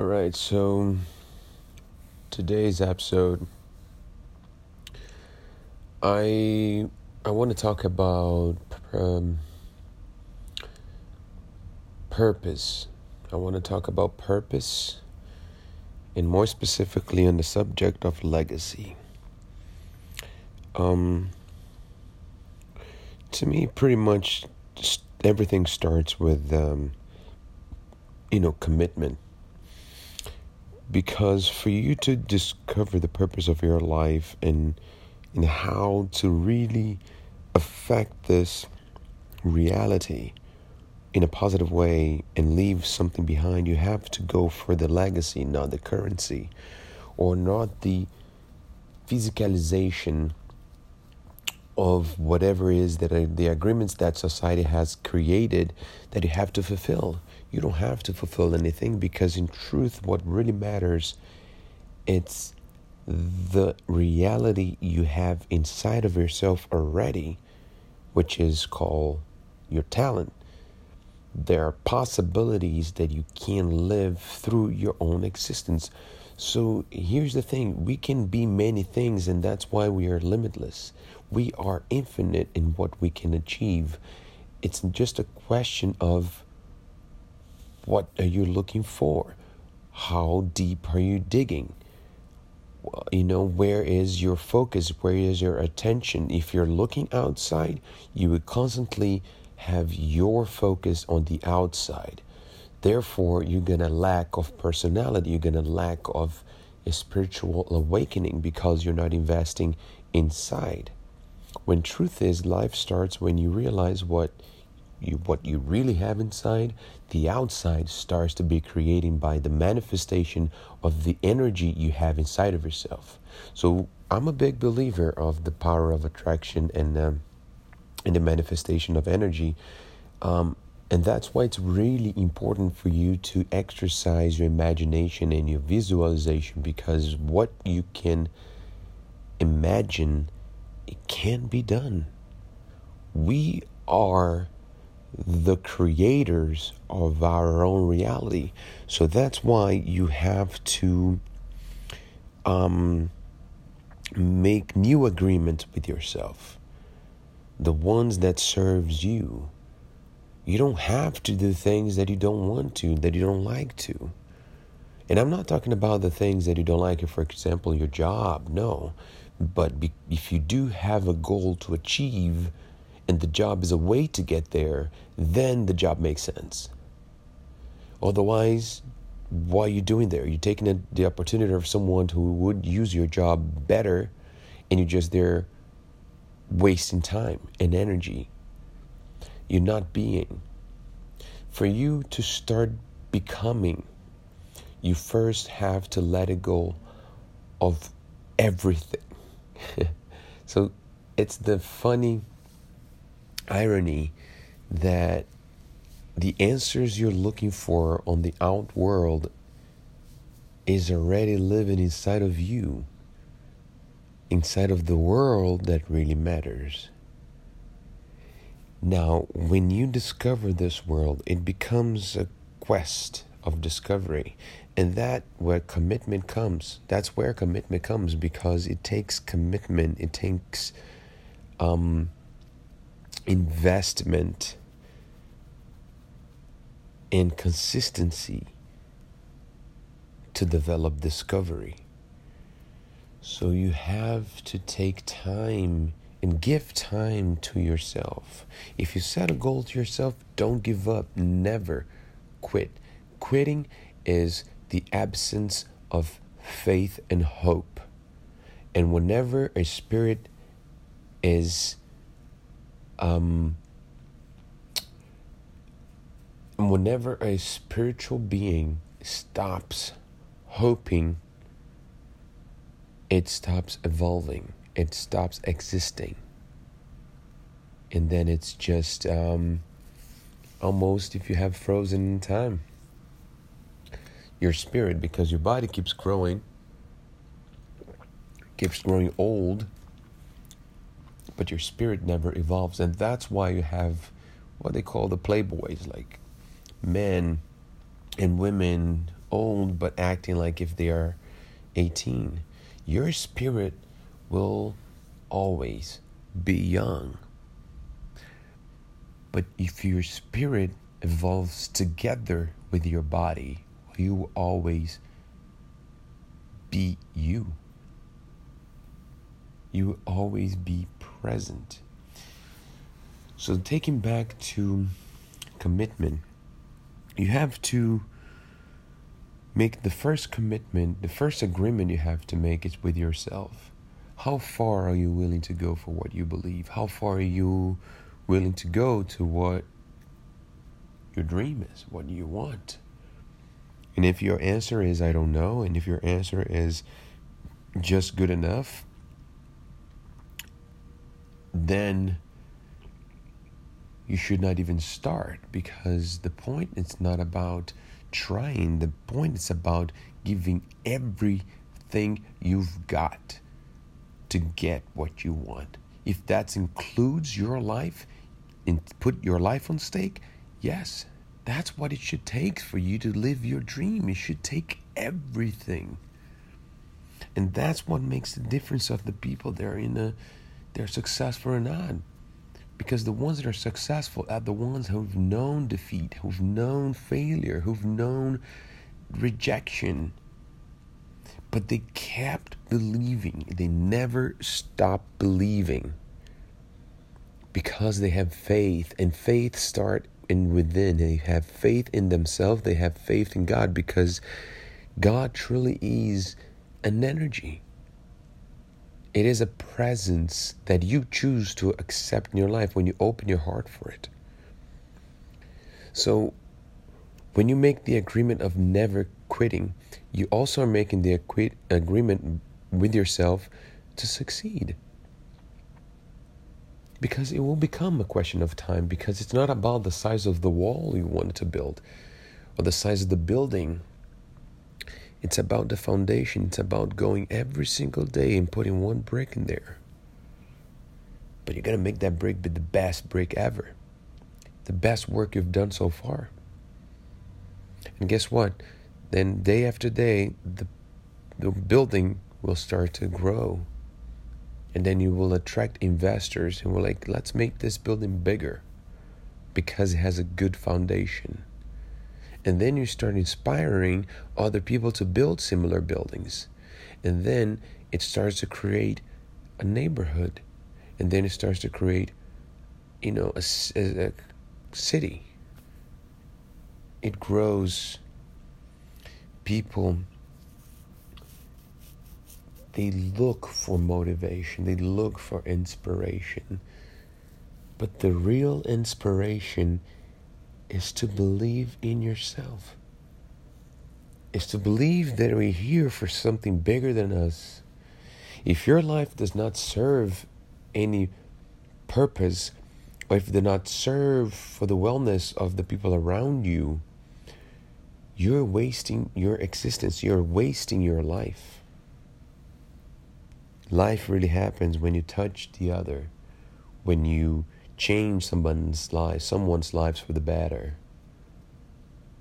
All right, so today's episode, I I want to talk about um, purpose. I want to talk about purpose, and more specifically on the subject of legacy. Um, to me, pretty much everything starts with um, you know commitment because for you to discover the purpose of your life and and how to really affect this reality in a positive way and leave something behind you have to go for the legacy not the currency or not the physicalization of whatever is that are the agreements that society has created that you have to fulfill you don't have to fulfill anything because in truth what really matters it's the reality you have inside of yourself already which is called your talent. There are possibilities that you can live through your own existence. So here's the thing we can be many things and that's why we are limitless. We are infinite in what we can achieve. It's just a question of what are you looking for? How deep are you digging? You know, where is your focus? Where is your attention? If you're looking outside, you would constantly have your focus on the outside. Therefore, you're going to lack of personality. You're going to lack of a spiritual awakening because you're not investing inside. When truth is, life starts when you realize what you, what you really have inside, the outside starts to be created by the manifestation of the energy you have inside of yourself. So I'm a big believer of the power of attraction and um, and the manifestation of energy. Um, and that's why it's really important for you to exercise your imagination and your visualization because what you can imagine, it can be done. We are the creators of our own reality. So that's why you have to um, make new agreements with yourself, the ones that serves you. You don't have to do things that you don't want to, that you don't like to. And I'm not talking about the things that you don't like, for example, your job, no. But be, if you do have a goal to achieve, and the job is a way to get there, then the job makes sense. Otherwise, why are you doing there? You're taking the opportunity of someone who would use your job better, and you're just there wasting time and energy. You're not being. For you to start becoming, you first have to let it go of everything. so it's the funny irony that the answers you're looking for on the out world is already living inside of you, inside of the world that really matters. Now, when you discover this world, it becomes a quest of discovery. And that where commitment comes. That's where commitment comes because it takes commitment. It takes um, investment and consistency to develop discovery. So you have to take time and give time to yourself. If you set a goal to yourself, don't give up. Never quit. Quitting is the absence of faith and hope. And whenever a spirit is um, whenever a spiritual being stops hoping, it stops evolving, it stops existing. And then it's just um, almost if you have frozen in time. Your spirit, because your body keeps growing, keeps growing old but your spirit never evolves. And that's why you have what they call the playboys, like men and women old but acting like if they are 18. Your spirit will always be young. But if your spirit evolves together with your body, you will always be you. You will always be present. So, taking back to commitment, you have to make the first commitment, the first agreement you have to make is with yourself. How far are you willing to go for what you believe? How far are you willing to go to what your dream is, what do you want? And if your answer is I don't know, and if your answer is just good enough, then you should not even start because the point is not about trying. The point is about giving everything you've got to get what you want. If that includes your life and put your life on stake, yes, that's what it should take for you to live your dream. It should take everything. And that's what makes the difference of the people that are in a they're successful or not. Because the ones that are successful are the ones who've known defeat, who've known failure, who've known rejection. But they kept believing. They never stopped believing. Because they have faith, and faith start in within. They have faith in themselves. They have faith in God because God truly is an energy. It is a presence that you choose to accept in your life when you open your heart for it. So, when you make the agreement of never quitting, you also are making the agreement with yourself to succeed. Because it will become a question of time, because it's not about the size of the wall you wanted to build or the size of the building it's about the foundation. It's about going every single day and putting one brick in there. But you're going to make that brick be the best brick ever. The best work you've done so far. And guess what? Then day after day, the, the building will start to grow. And then you will attract investors who will like, let's make this building bigger because it has a good foundation. And then you start inspiring other people to build similar buildings. And then it starts to create a neighborhood. And then it starts to create, you know, a, a, a city. It grows. People, they look for motivation, they look for inspiration. But the real inspiration is to believe in yourself. Is to believe that we're here for something bigger than us. If your life does not serve any purpose, or if it does not serve for the wellness of the people around you, you're wasting your existence. You're wasting your life. Life really happens when you touch the other, when you change someone's life, someone's lives for the better,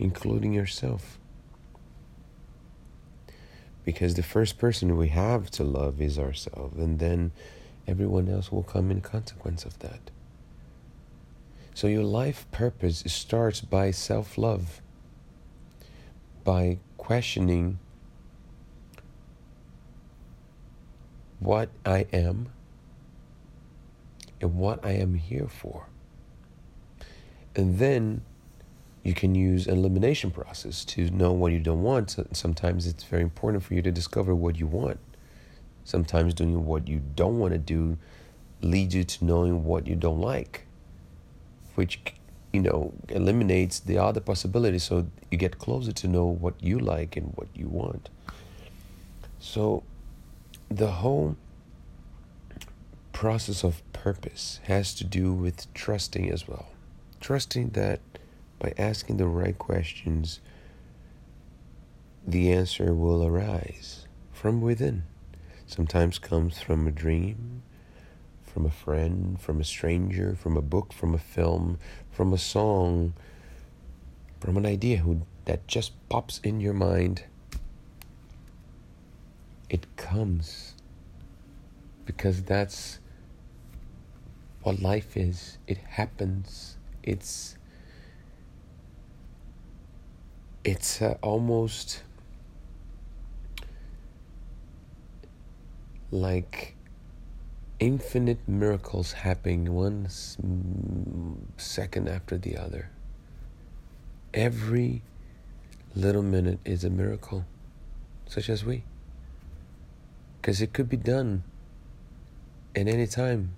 including yourself. Because the first person we have to love is ourselves, and then everyone else will come in consequence of that. So your life purpose starts by self love, by questioning what I am and what I am here for. And then you can use an elimination process to know what you don't want. Sometimes it's very important for you to discover what you want. Sometimes doing what you don't want to do leads you to knowing what you don't like, which you know eliminates the other possibilities so you get closer to know what you like and what you want. So the whole process of purpose has to do with trusting as well. Trusting that by asking the right questions, the answer will arise from within. Sometimes comes from a dream, from a friend, from a stranger, from a book, from a film, from a song, from an idea who that just pops in your mind, it comes because that's what life is. It happens. It's it's uh, almost like infinite miracles happening one second after the other. Every little minute is a miracle, such as we. Because it could be done at any time.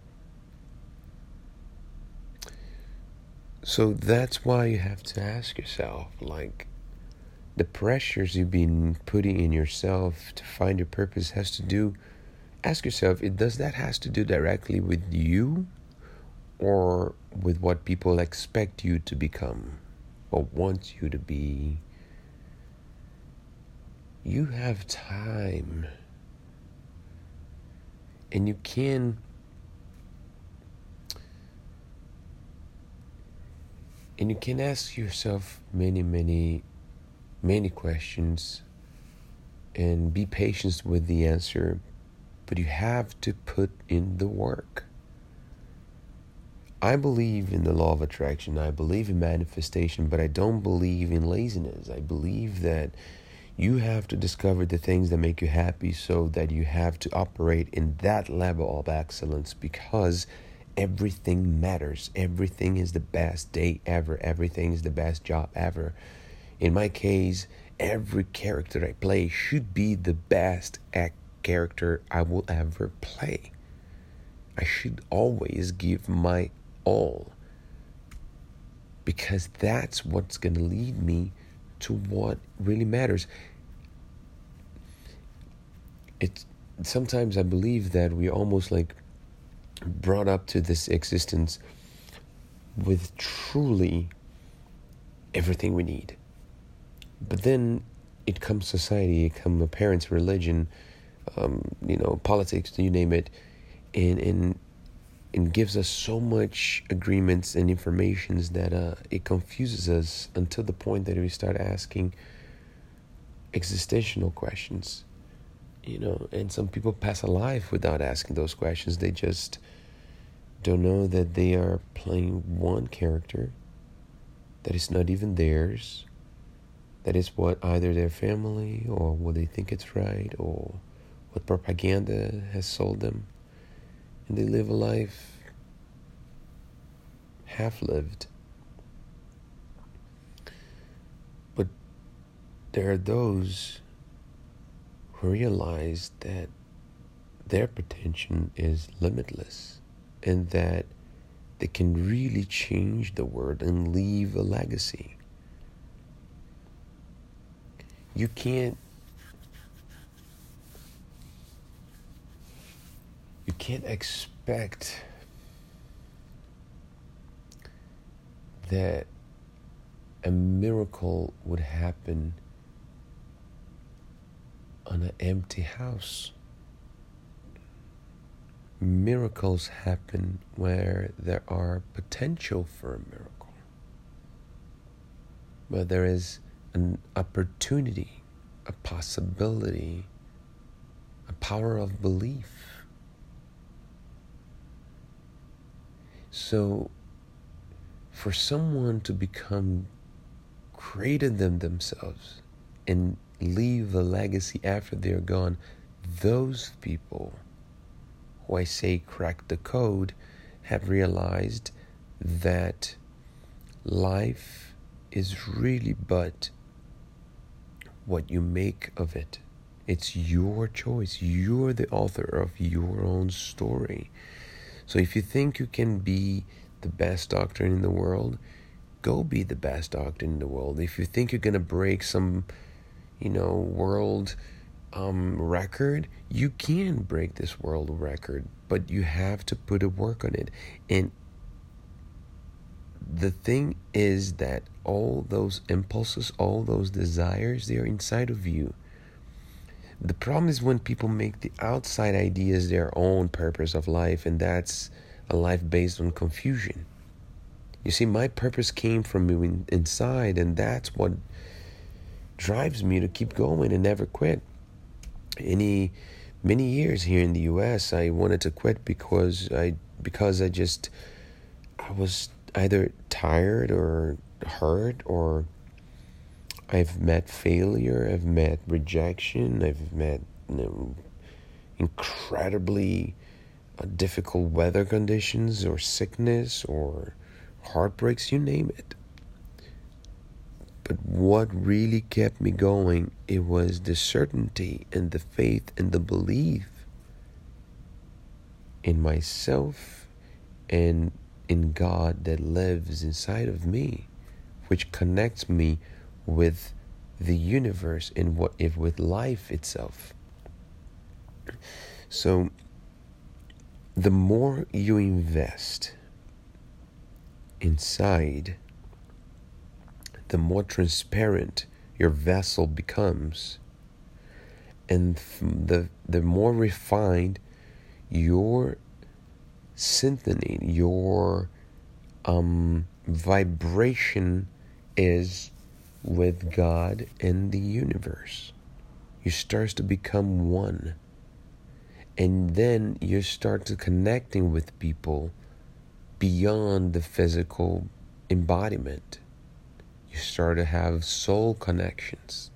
So that's why you have to ask yourself like, the pressures you've been putting in yourself to find your purpose has to do ask yourself it does that has to do directly with you or with what people expect you to become or want you to be? You have time. And you can and you can ask yourself many many many questions and be patient with the answer but you have to put in the work. I believe in the law of attraction. I believe in manifestation, but I don't believe in laziness. I believe that you have to discover the things that make you happy so that you have to operate in that level of excellence because everything matters. Everything is the best day ever. Everything is the best job ever. In my case, every character I play should be the best act character I will ever play. I should always give my all because that's what's going to lead me to what really matters. It's sometimes I believe that we almost like brought up to this existence with truly everything we need. But then it comes society, it comes parents' religion, um, you know, politics, you name it, and and and gives us so much agreements and informations that uh, it confuses us until the point that we start asking existential questions. You know, and some people pass a life without asking those questions. They just don't know that they are playing one character that is not even theirs, that is what either their family or what they think it's right or what propaganda has sold them. And they live a life half lived. But there are those realize that their potential is limitless and that they can really change the world and leave a legacy. You can't you can't expect that a miracle would happen on an empty house. Miracles happen where there are potential for a miracle, where there is an opportunity, a possibility, a power of belief. So, for someone to become greater than themselves and leave a legacy after they're gone, those people who I say cracked the code have realized that life is really but what you make of it. It's your choice. You're the author of your own story. So if you think you can be the best doctor in the world, go be the best doctor in the world. If you think you're going to break some, you know, world um, record, you can break this world record, but you have to put a work on it. And the thing is that all those impulses, all those desires, they are inside of you. The problem is when people make the outside ideas their own purpose of life, and that's a life based on confusion. You see, my purpose came from me inside, and that's what drives me to keep going and never quit. Any many years here in the US I wanted to quit because I because I just I was either tired or hurt or I've met failure, I've met rejection, I've met you know, incredibly uh, difficult weather conditions or sickness or heartbreaks, you name it. What really kept me going, it was the certainty and the faith and the belief in myself and in God that lives inside of me, which connects me with the universe and what if with life itself. So the more you invest inside, the more transparent your vessel becomes and the the more refined your symphony your um, vibration is with God and the universe. You start to become one. And then you start to connecting with people beyond the physical embodiment. You start to have soul connections.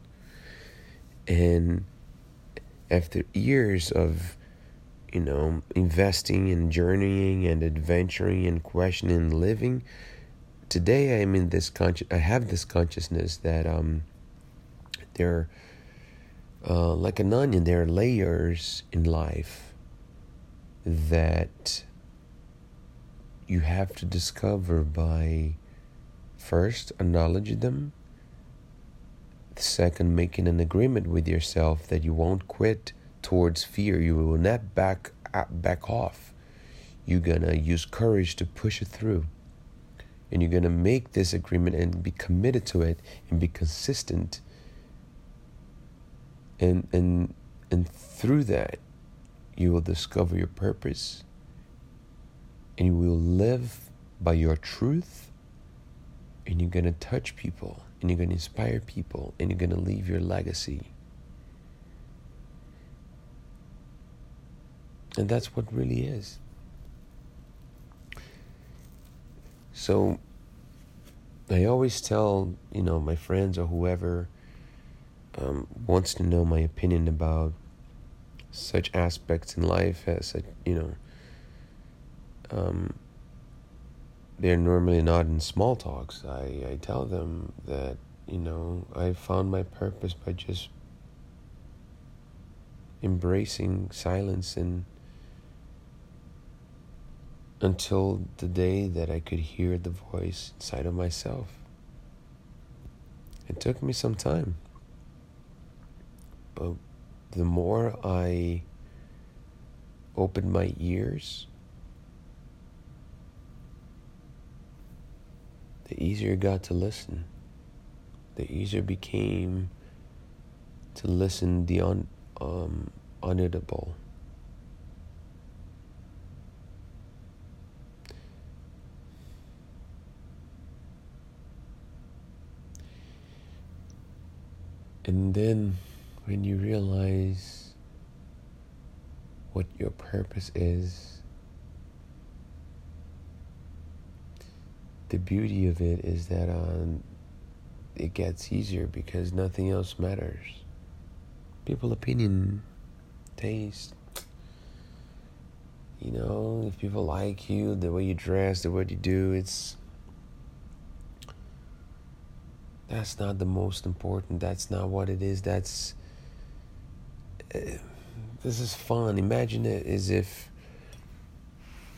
And after years of, you know, investing and journeying and adventuring and questioning and living, today I am in this conscious. I have this consciousness that um, there, uh, like an onion, there are layers in life that you have to discover by first acknowledge them. Second, making an agreement with yourself that you won't quit towards fear. You will not back uh, back off. You're gonna use courage to push it through and you're to make this agreement and be committed to it and be consistent and and and through that you will discover your purpose and you will live by your truth and you're going to touch people and you're going to inspire people and you're going to leave your legacy. And that's what really is. So I always tell, you know, my friends or whoever um, wants to know my opinion about such aspects in life as, you know, um, they're normally not in small talks. I, I tell them that, you know, I found my purpose by just embracing silence and until the day that I could hear the voice inside of myself. It took me some time. But the more I opened my ears, the easier it got to listen. The easier it became to listen the un, um, unedible. And then when you realize what your purpose is, the beauty of it is that um, it gets easier because nothing else matters. People opinion, taste, you know, if people like you, the way you dress, the way you do, it's that's not the most important. That's not what it is. That's. Uh, this is fun. Imagine it as if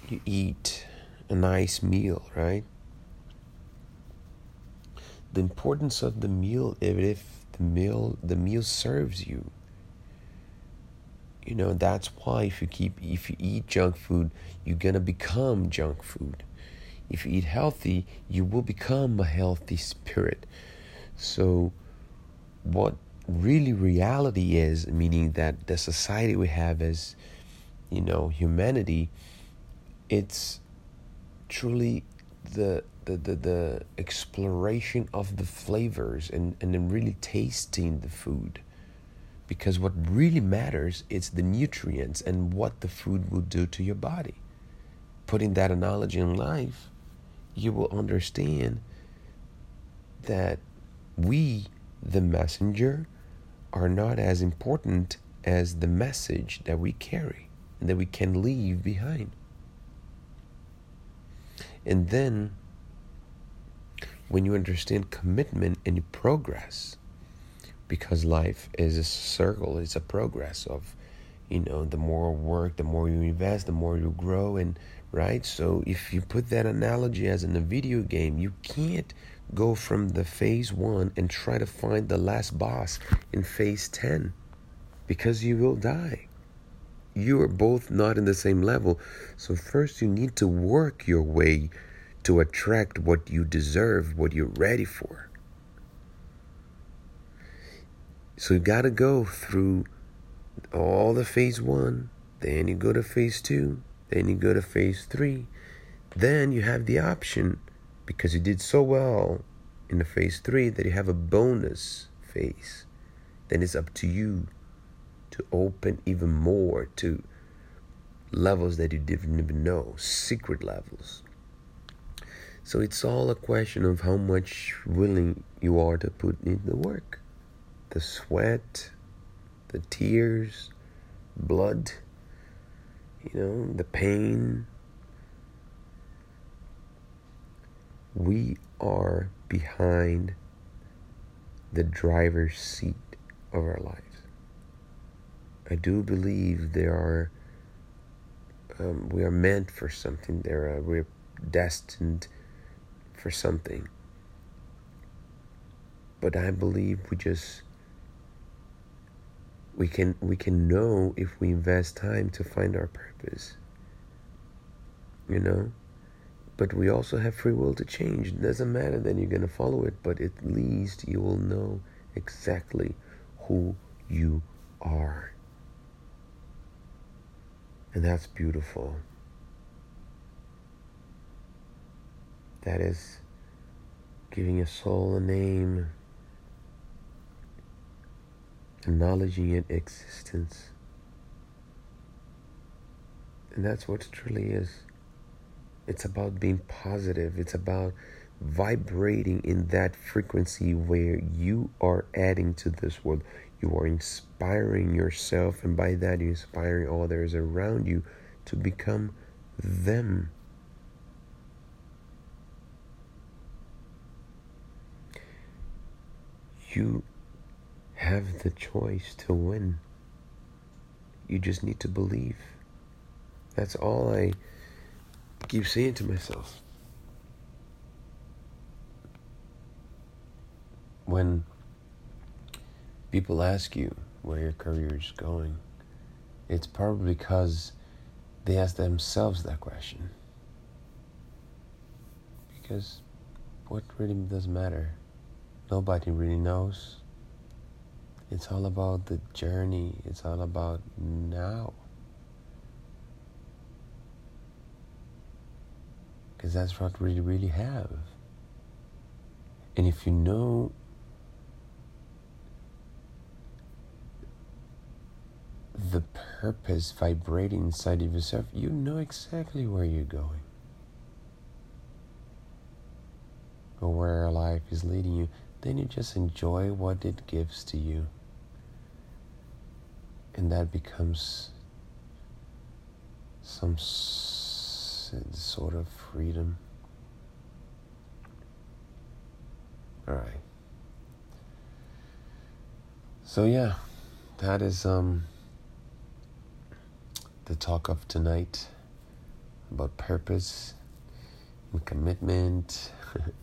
you eat a nice meal, right? The importance of the meal, if, the meal the meal serves you. You know that's why if you keep if you eat junk food, you're gonna become junk food. If you eat healthy, you will become a healthy spirit. So, what really reality is, meaning that the society we have as, you know, humanity, it's truly the the, the, the exploration of the flavors and, and then really tasting the food. Because what really matters is the nutrients and what the food will do to your body. Putting that analogy in life you will understand that we the messenger are not as important as the message that we carry and that we can leave behind. And then when you understand commitment and progress because life is a circle it's a progress of you know the more work the more you invest the more you grow and right? So if you put that analogy as in a video game you can't go from the phase 1 and try to find the last boss in phase 10 because you will die. You are both not in the same level. So first you need to work your way to attract what you deserve, what you're ready for. So you got to go through all the phase one, then you go to phase two, then you go to phase three. Then you have the option, because you did so well in the phase three, that you have a bonus phase. Then it's up to you to open even more to levels that you didn't even know, secret levels. So it's all a question of how much willing you are to put in the work. The sweat, the tears, blood, you know, the pain. We are behind the driver's seat of our lives. I do believe there are, um, we are meant for something. There we're destined for something. But I believe we just we can we can know if we invest time to find our purpose. You know? But we also have free will to change. It doesn't matter that you're gonna follow it, but at least you will know exactly who you are. And that's beautiful. That is giving a soul a name, acknowledging its existence. And that's what it truly is. It's about being positive. It's about vibrating in that frequency where you are adding to this world. You are inspiring yourself, and by that, you're inspiring all others around you to become them. You have the choice to win. You just need to believe. That's all I keep saying to myself. When people ask you where your career is going, it's probably because they ask themselves that question. Because what really does matter? Nobody really knows. It's all about the journey, it's all about now. Because that's what we really have. And if you know the purpose vibrating inside of yourself, you know exactly where you're going. Or where life is leading you then you just enjoy what it gives to you. And that becomes some sort of freedom. All right. So yeah, that is um the talk of tonight about purpose and commitment.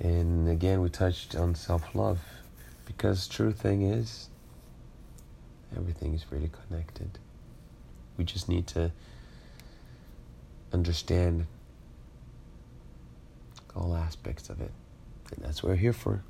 And again, we touched on self love because true thing is, everything is really connected. We just need to understand all aspects of it. And that's what we're here for.